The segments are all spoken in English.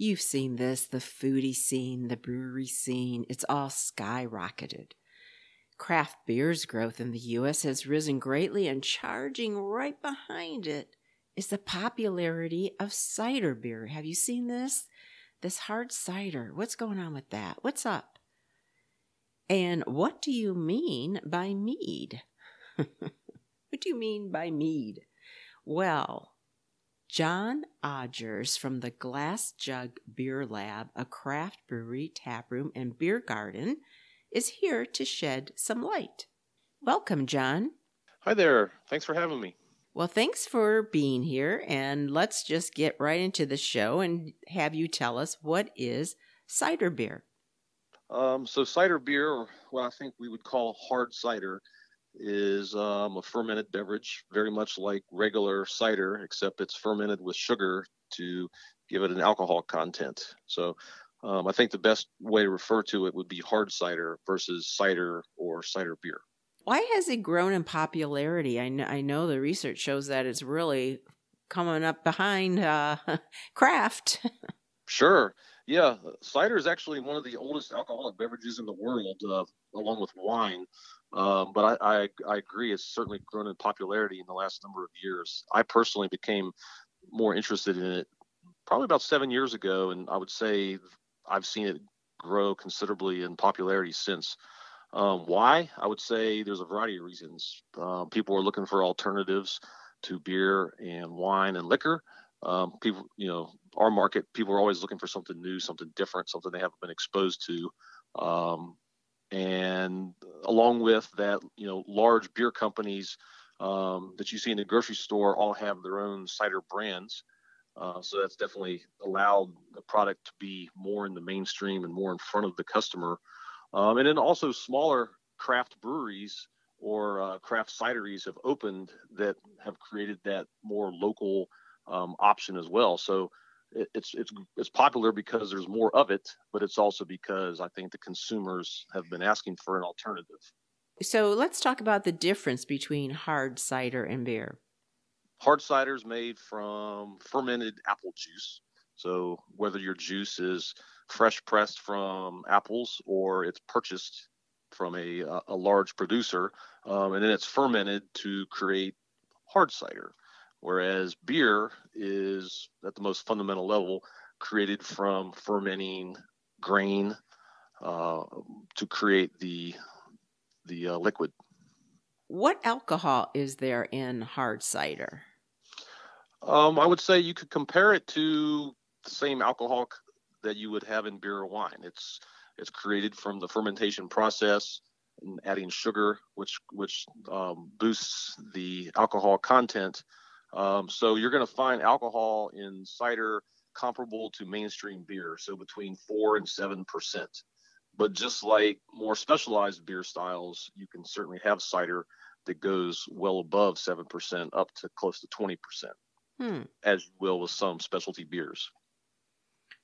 You've seen this the foodie scene, the brewery scene, it's all skyrocketed. Craft beer's growth in the U.S. has risen greatly, and charging right behind it is the popularity of cider beer. Have you seen this? This hard cider. What's going on with that? What's up? And what do you mean by mead? what do you mean by mead? Well, John Odgers from the Glass Jug Beer Lab, a craft brewery, taproom, and beer garden, is here to shed some light. Welcome, John. Hi there. Thanks for having me. Well, thanks for being here, and let's just get right into the show and have you tell us what is cider beer. Um, so, cider beer, or what I think we would call hard cider, is um, a fermented beverage, very much like regular cider, except it's fermented with sugar to give it an alcohol content. So um, I think the best way to refer to it would be hard cider versus cider or cider beer. Why has it grown in popularity? I know, I know the research shows that it's really coming up behind uh, craft. sure. Yeah, cider is actually one of the oldest alcoholic beverages in the world, uh, along with wine. Um, but I, I, I agree, it's certainly grown in popularity in the last number of years. I personally became more interested in it probably about seven years ago, and I would say I've seen it grow considerably in popularity since. Um, why? I would say there's a variety of reasons. Um, people are looking for alternatives to beer and wine and liquor. Um, people, you know, our market, people are always looking for something new, something different, something they haven't been exposed to. Um, and along with that, you know, large beer companies um, that you see in the grocery store all have their own cider brands. Uh, so that's definitely allowed the product to be more in the mainstream and more in front of the customer. Um, and then also smaller craft breweries or uh, craft cideries have opened that have created that more local um, option as well. So it's it's it's popular because there's more of it, but it's also because I think the consumers have been asking for an alternative. So let's talk about the difference between hard cider and beer. Hard cider is made from fermented apple juice. So whether your juice is fresh pressed from apples or it's purchased from a a large producer, um, and then it's fermented to create hard cider whereas beer is at the most fundamental level created from fermenting grain uh, to create the the uh, liquid. What alcohol is there in hard cider? Um, I would say you could compare it to the same alcohol that you would have in beer or wine. It's it's created from the fermentation process and adding sugar, which which um, boosts the alcohol content um, so you're going to find alcohol in cider comparable to mainstream beer, so between four and seven percent. But just like more specialized beer styles, you can certainly have cider that goes well above seven percent, up to close to twenty percent, hmm. as you will with some specialty beers.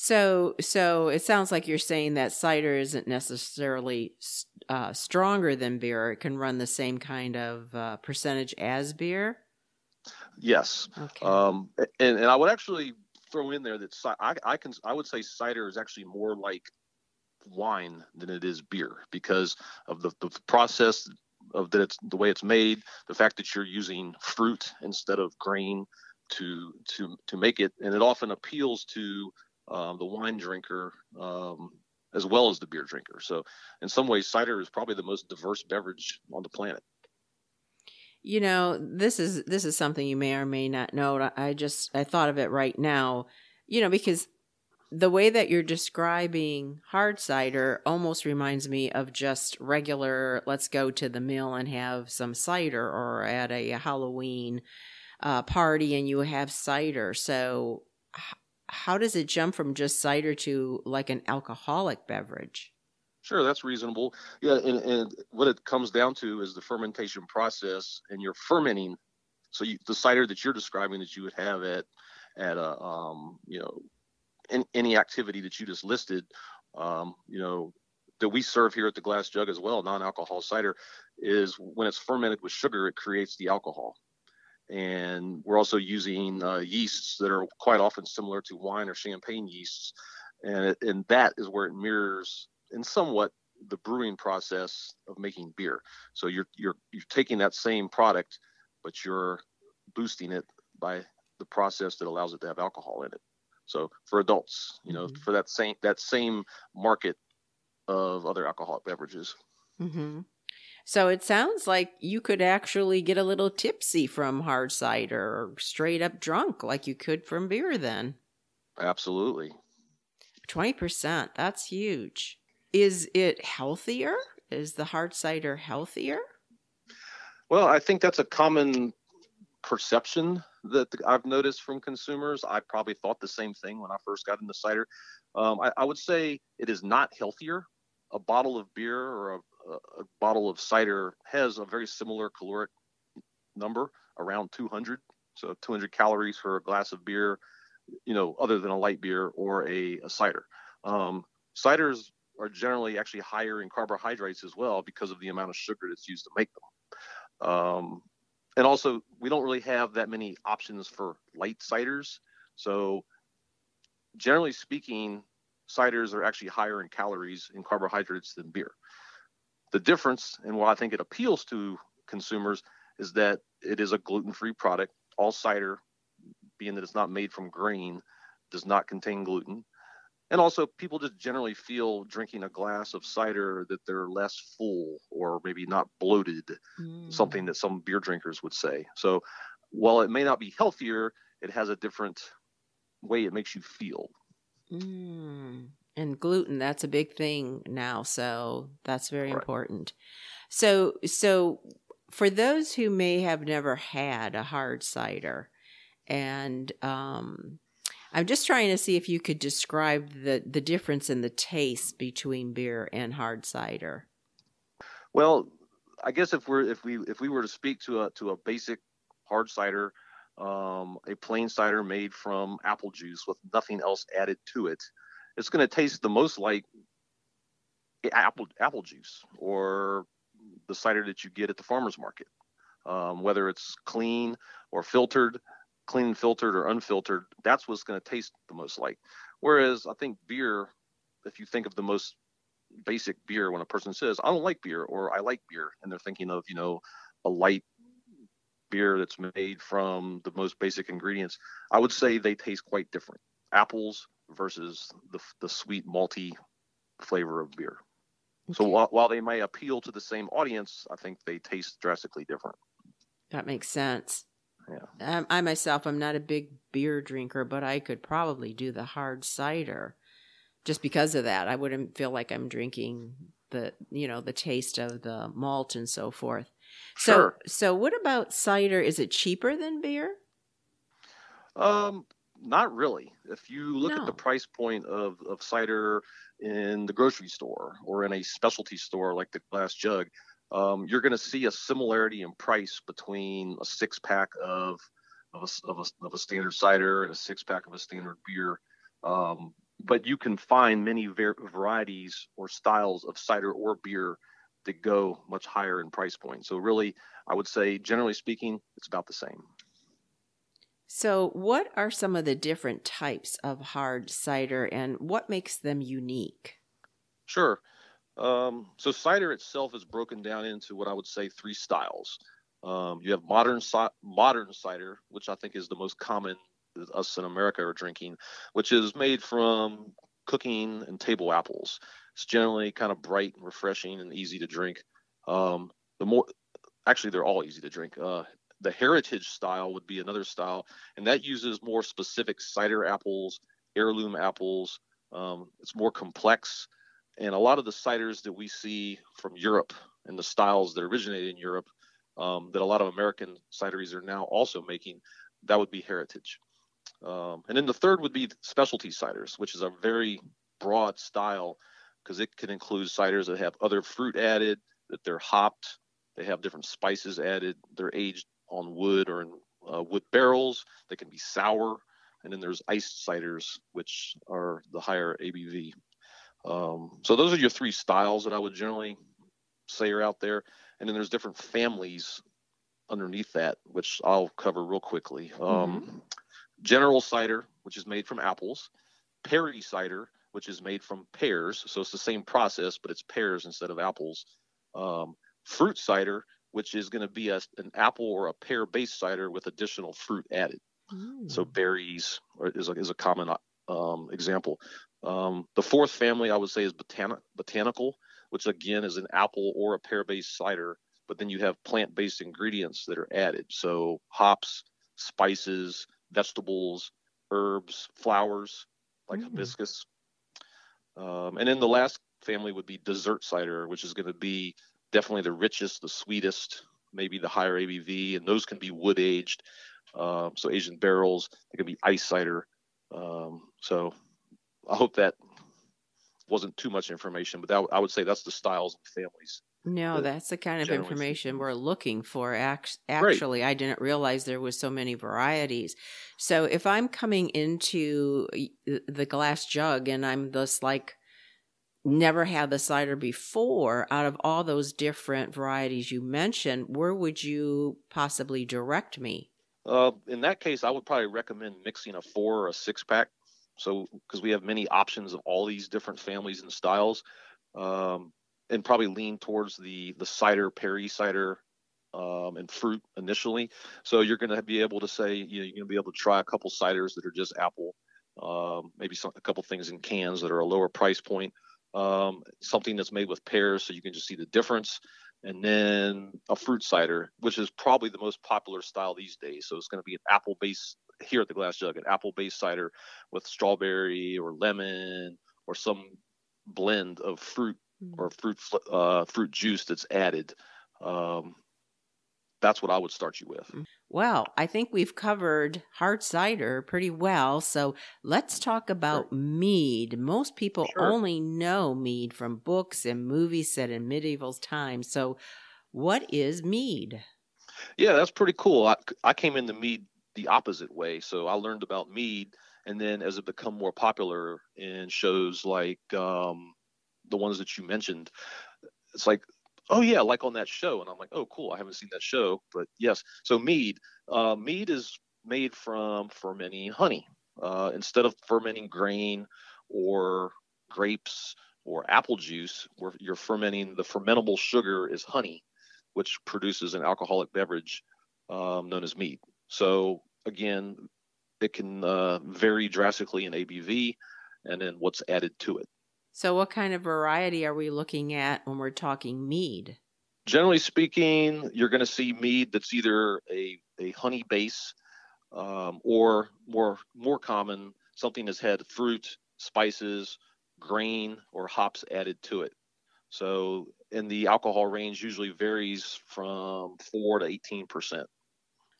So, so it sounds like you're saying that cider isn't necessarily uh, stronger than beer. It can run the same kind of uh, percentage as beer. Yes. Okay. Um, and, and I would actually throw in there that I, I can I would say cider is actually more like wine than it is beer because of the, the process of that it's the way it's made, the fact that you're using fruit instead of grain to to to make it, and it often appeals to um, the wine drinker um, as well as the beer drinker. So in some ways, cider is probably the most diverse beverage on the planet you know this is this is something you may or may not know i just i thought of it right now you know because the way that you're describing hard cider almost reminds me of just regular let's go to the mill and have some cider or at a halloween uh, party and you have cider so how does it jump from just cider to like an alcoholic beverage? Sure, that's reasonable. Yeah, and, and what it comes down to is the fermentation process, and you're fermenting. So you, the cider that you're describing that you would have at at a um, you know in, any activity that you just listed, um, you know that we serve here at the Glass Jug as well, non-alcohol cider, is when it's fermented with sugar, it creates the alcohol. And we're also using uh, yeasts that are quite often similar to wine or champagne yeasts, and it, and that is where it mirrors in somewhat the brewing process of making beer. So you're you're you're taking that same product, but you're boosting it by the process that allows it to have alcohol in it. So for adults, you know, mm-hmm. for that same that same market of other alcoholic beverages. Mm-hmm. So it sounds like you could actually get a little tipsy from hard cider or straight up drunk like you could from beer then. Absolutely. 20%. That's huge. Is it healthier? Is the hard cider healthier? Well, I think that's a common perception that I've noticed from consumers. I probably thought the same thing when I first got into cider. Um, I, I, would say it is not healthier. A bottle of beer or a, a, bottle of cider has a very similar caloric number, around 200. So 200 calories for a glass of beer, you know, other than a light beer or a, a cider. Um, ciders are generally actually higher in carbohydrates as well because of the amount of sugar that's used to make them. Um, and also, we don't really have that many options for light ciders. So, generally speaking, ciders are actually higher in calories and carbohydrates than beer. The difference, and why I think it appeals to consumers, is that it is a gluten free product. All cider, being that it's not made from grain, does not contain gluten and also people just generally feel drinking a glass of cider that they're less full or maybe not bloated mm. something that some beer drinkers would say so while it may not be healthier it has a different way it makes you feel mm. and gluten that's a big thing now so that's very right. important so so for those who may have never had a hard cider and um I'm just trying to see if you could describe the, the difference in the taste between beer and hard cider. Well, I guess if we're if we if we were to speak to a to a basic hard cider, um, a plain cider made from apple juice with nothing else added to it, it's going to taste the most like apple apple juice or the cider that you get at the farmers market, um, whether it's clean or filtered clean filtered or unfiltered, that's what's going to taste the most like. Whereas I think beer, if you think of the most basic beer, when a person says, I don't like beer or I like beer, and they're thinking of, you know, a light beer that's made from the most basic ingredients, I would say they taste quite different. Apples versus the, the sweet malty flavor of beer. Okay. So while, while they may appeal to the same audience, I think they taste drastically different. That makes sense. Yeah. Um, I myself, I'm not a big beer drinker, but I could probably do the hard cider just because of that. I wouldn't feel like I'm drinking the, you know, the taste of the malt and so forth. Sure. So, so what about cider? Is it cheaper than beer? Um, not really. If you look no. at the price point of, of cider in the grocery store or in a specialty store like the Glass Jug, um, you're going to see a similarity in price between a six pack of of a, of a, of a standard cider and a six pack of a standard beer. Um, but you can find many ver- varieties or styles of cider or beer that go much higher in price point. So really, I would say, generally speaking, it's about the same. So, what are some of the different types of hard cider and what makes them unique? Sure. Um, so cider itself is broken down into what I would say three styles. Um, you have modern modern cider, which I think is the most common that us in America are drinking, which is made from cooking and table apples. It's generally kind of bright and refreshing and easy to drink. Um, the more, actually, they're all easy to drink. Uh, the heritage style would be another style, and that uses more specific cider apples, heirloom apples. Um, it's more complex. And a lot of the ciders that we see from Europe and the styles that originated in Europe um, that a lot of American cideries are now also making, that would be heritage. Um, and then the third would be specialty ciders, which is a very broad style because it can include ciders that have other fruit added, that they're hopped, they have different spices added, they're aged on wood or in uh, wood barrels, they can be sour, and then there's iced ciders, which are the higher ABV. Um, so those are your three styles that I would generally say are out there, and then there's different families underneath that, which I'll cover real quickly. Um, mm-hmm. General cider, which is made from apples, Perry cider, which is made from pears, so it's the same process, but it's pears instead of apples. Um, fruit cider, which is going to be a, an apple or a pear based cider with additional fruit added. Mm. So berries is a, is a common um, example. Um, the fourth family I would say is botani- botanical, which again is an apple or a pear based cider, but then you have plant based ingredients that are added. So hops, spices, vegetables, herbs, flowers like mm. hibiscus. Um, and then the last family would be dessert cider, which is going to be definitely the richest, the sweetest, maybe the higher ABV, and those can be wood aged. Um, so Asian barrels, they can be ice cider. Um, so I hope that wasn't too much information, but that, I would say that's the styles of families. No, that's the kind of information we're looking for. Actually, I didn't realize there was so many varieties. So if I'm coming into the glass jug and I'm just like never had the cider before, out of all those different varieties you mentioned, where would you possibly direct me? Uh, in that case, I would probably recommend mixing a four or a six pack. So, because we have many options of all these different families and styles, um, and probably lean towards the the cider, Perry cider, um, and fruit initially. So you're going to be able to say, you know, you're going to be able to try a couple ciders that are just apple, um, maybe some, a couple things in cans that are a lower price point um, something that's made with pears so you can just see the difference, and then a fruit cider, which is probably the most popular style these days. So it's going to be an apple based here at the Glass Jug, an apple based cider with strawberry or lemon or some blend of fruit mm. or fruit uh, fruit juice that's added. Um, that's what I would start you with. Mm. Well, I think we've covered hard cider pretty well. So let's talk about sure. mead. Most people sure. only know mead from books and movies set in medieval times. So, what is mead? Yeah, that's pretty cool. I, I came into mead the opposite way. So I learned about mead, and then as it become more popular in shows like um, the ones that you mentioned, it's like oh yeah like on that show. And i'm like oh cool i haven't seen that show but yes. So mead uh, mead is made from fermenting honey uh, instead of fermenting grain or grapes or apple juice where you're fermenting the fermentable sugar is honey which produces an alcoholic beverage um, known as mead. So again it can uh, vary drastically in abv and then what's added to it so, what kind of variety are we looking at when we're talking mead? Generally speaking, you're going to see mead that's either a, a honey base um, or more more common something that's had fruit, spices, grain, or hops added to it. So, and the alcohol range usually varies from four to eighteen percent.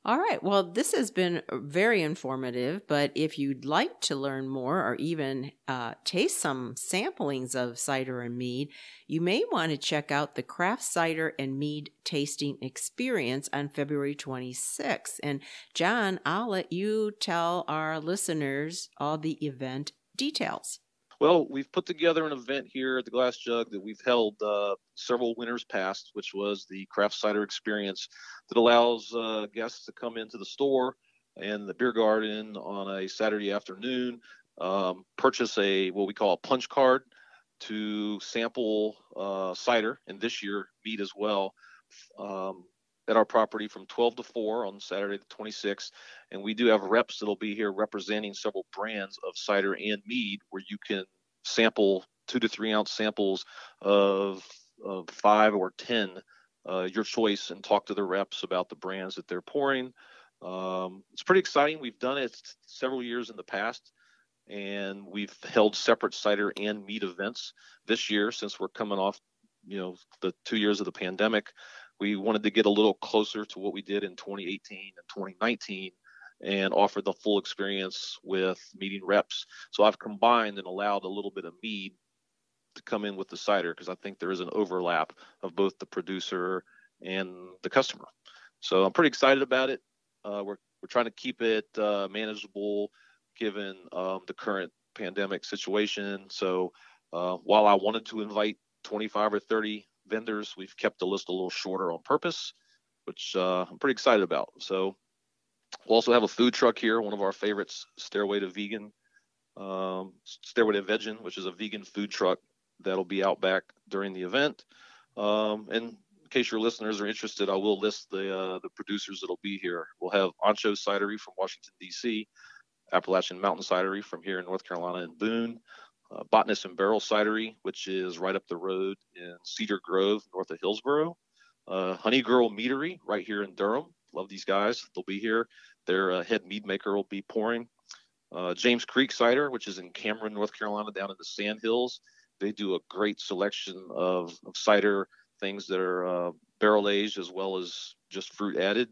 All right. Well, this has been very informative, but if you'd like to learn more or even uh, taste some samplings of cider and mead, you may want to check out the Craft Cider and Mead Tasting Experience on February 26th. And John, I'll let you tell our listeners all the event details. Well, we've put together an event here at the Glass Jug that we've held uh, several winters past, which was the craft cider experience that allows uh, guests to come into the store and the beer garden on a Saturday afternoon, um, purchase a what we call a punch card to sample uh, cider, and this year mead as well. Um, at our property from 12 to 4 on Saturday the 26th. And we do have reps that'll be here representing several brands of cider and mead where you can sample two to three ounce samples of, of five or 10, uh, your choice, and talk to the reps about the brands that they're pouring. Um, it's pretty exciting. We've done it several years in the past and we've held separate cider and mead events this year since we're coming off you know the two years of the pandemic we wanted to get a little closer to what we did in 2018 and 2019 and offer the full experience with meeting reps. So I've combined and allowed a little bit of mead to come in with the cider because I think there is an overlap of both the producer and the customer. So I'm pretty excited about it. Uh, we're we're trying to keep it uh, manageable given um, the current pandemic situation. So uh, while I wanted to invite 25 or 30 vendors, we've kept the list a little shorter on purpose, which uh, I'm pretty excited about. So we'll also have a food truck here, one of our favorites, Stairway to Vegan, um, Stairway to Vegan, which is a vegan food truck that'll be out back during the event. Um, and in case your listeners are interested, I will list the uh, the producers that'll be here. We'll have Anxo Cidery from Washington D.C., Appalachian Mountain Cidery from here in North Carolina and Boone, uh, Botanist and Barrel Cidery, which is right up the road in Cedar Grove, north of Hillsborough. Uh, Honey Girl Meadery, right here in Durham. Love these guys. They'll be here. Their uh, head mead maker will be pouring. Uh, James Creek Cider, which is in Cameron, North Carolina, down in the Sand Hills. They do a great selection of, of cider things that are uh, barrel aged as well as just fruit added.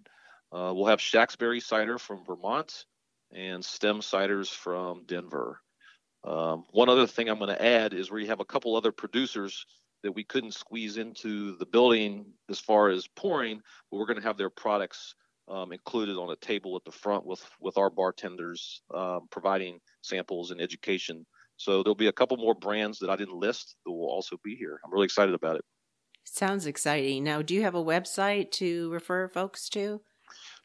Uh, we'll have Shacksbury cider from Vermont and Stem ciders from Denver. Um, one other thing I'm going to add is we have a couple other producers that we couldn't squeeze into the building as far as pouring, but we're going to have their products um, included on a table at the front with with our bartenders um, providing samples and education. So there'll be a couple more brands that I didn't list that will also be here. I'm really excited about it. Sounds exciting. Now, do you have a website to refer folks to?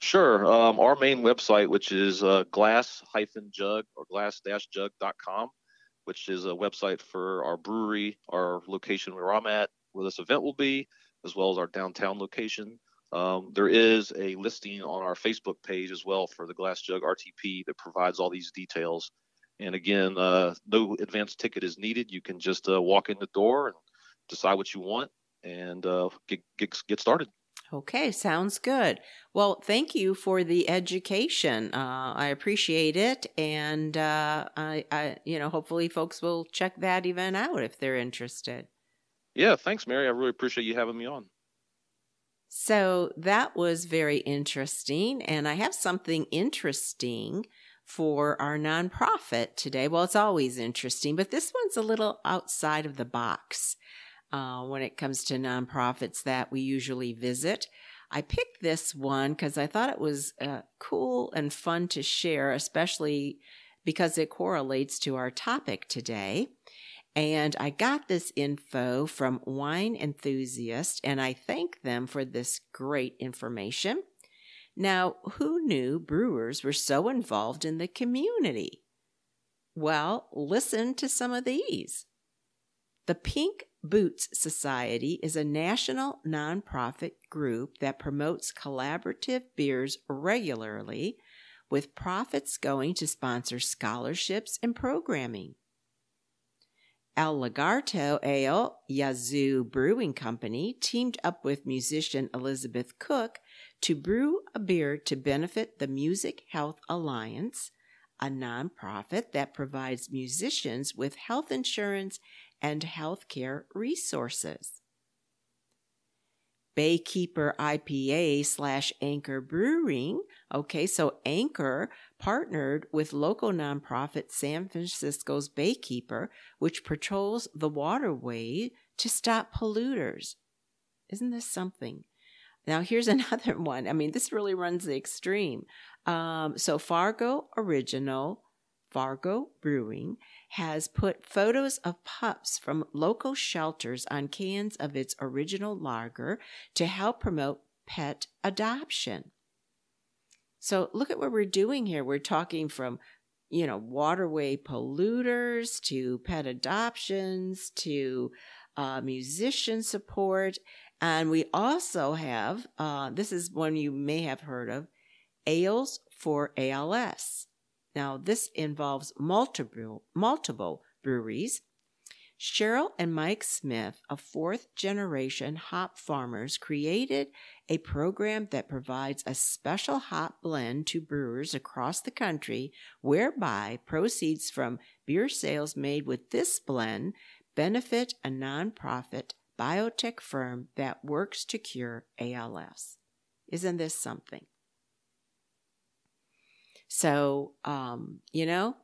Sure. Um, our main website, which is uh, glass-jug or glass-jug.com, which is a website for our brewery, our location where I'm at, where this event will be, as well as our downtown location. Um, there is a listing on our Facebook page as well for the Glass Jug RTP that provides all these details. And again, uh, no advance ticket is needed. You can just uh, walk in the door and decide what you want and uh, get, get, get started. Okay, sounds good. Well, thank you for the education. Uh, I appreciate it, and uh, I, I, you know, hopefully, folks will check that event out if they're interested. Yeah, thanks, Mary. I really appreciate you having me on. So that was very interesting, and I have something interesting for our nonprofit today. Well, it's always interesting, but this one's a little outside of the box uh, when it comes to nonprofits that we usually visit. I picked this one because I thought it was uh, cool and fun to share, especially because it correlates to our topic today. And I got this info from Wine Enthusiast, and I thank them for this great information. Now, who knew brewers were so involved in the community? Well, listen to some of these. The Pink Boots Society is a national nonprofit group that promotes collaborative beers regularly, with profits going to sponsor scholarships and programming. El Lagarto Ale Yazoo Brewing Company teamed up with musician Elizabeth Cook to brew a beer to benefit the Music Health Alliance, a nonprofit that provides musicians with health insurance and healthcare resources. Baykeeper IPA slash Anchor Brewing. Okay, so Anchor partnered with local nonprofit San Francisco's Baykeeper, which patrols the waterway to stop polluters. Isn't this something? Now, here's another one. I mean, this really runs the extreme. Um, so, Fargo Original, Fargo Brewing, has put photos of pups from local shelters on cans of its original lager to help promote pet adoption. So, look at what we're doing here. We're talking from you know, waterway polluters to pet adoptions to uh, musician support. And we also have, uh, this is one you may have heard of, Ales for ALS. Now, this involves multiple, multiple breweries. Cheryl and Mike Smith, a fourth generation hop farmers, created a program that provides a special hop blend to brewers across the country, whereby proceeds from beer sales made with this blend benefit a nonprofit biotech firm that works to cure ALS. Isn't this something? So, um, you know,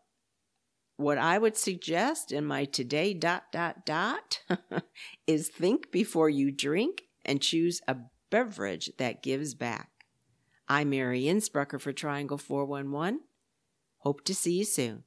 what I would suggest in my today dot dot dot is think before you drink and choose a beverage that gives back. I'm Mary Innsbrucker for Triangle 411. Hope to see you soon.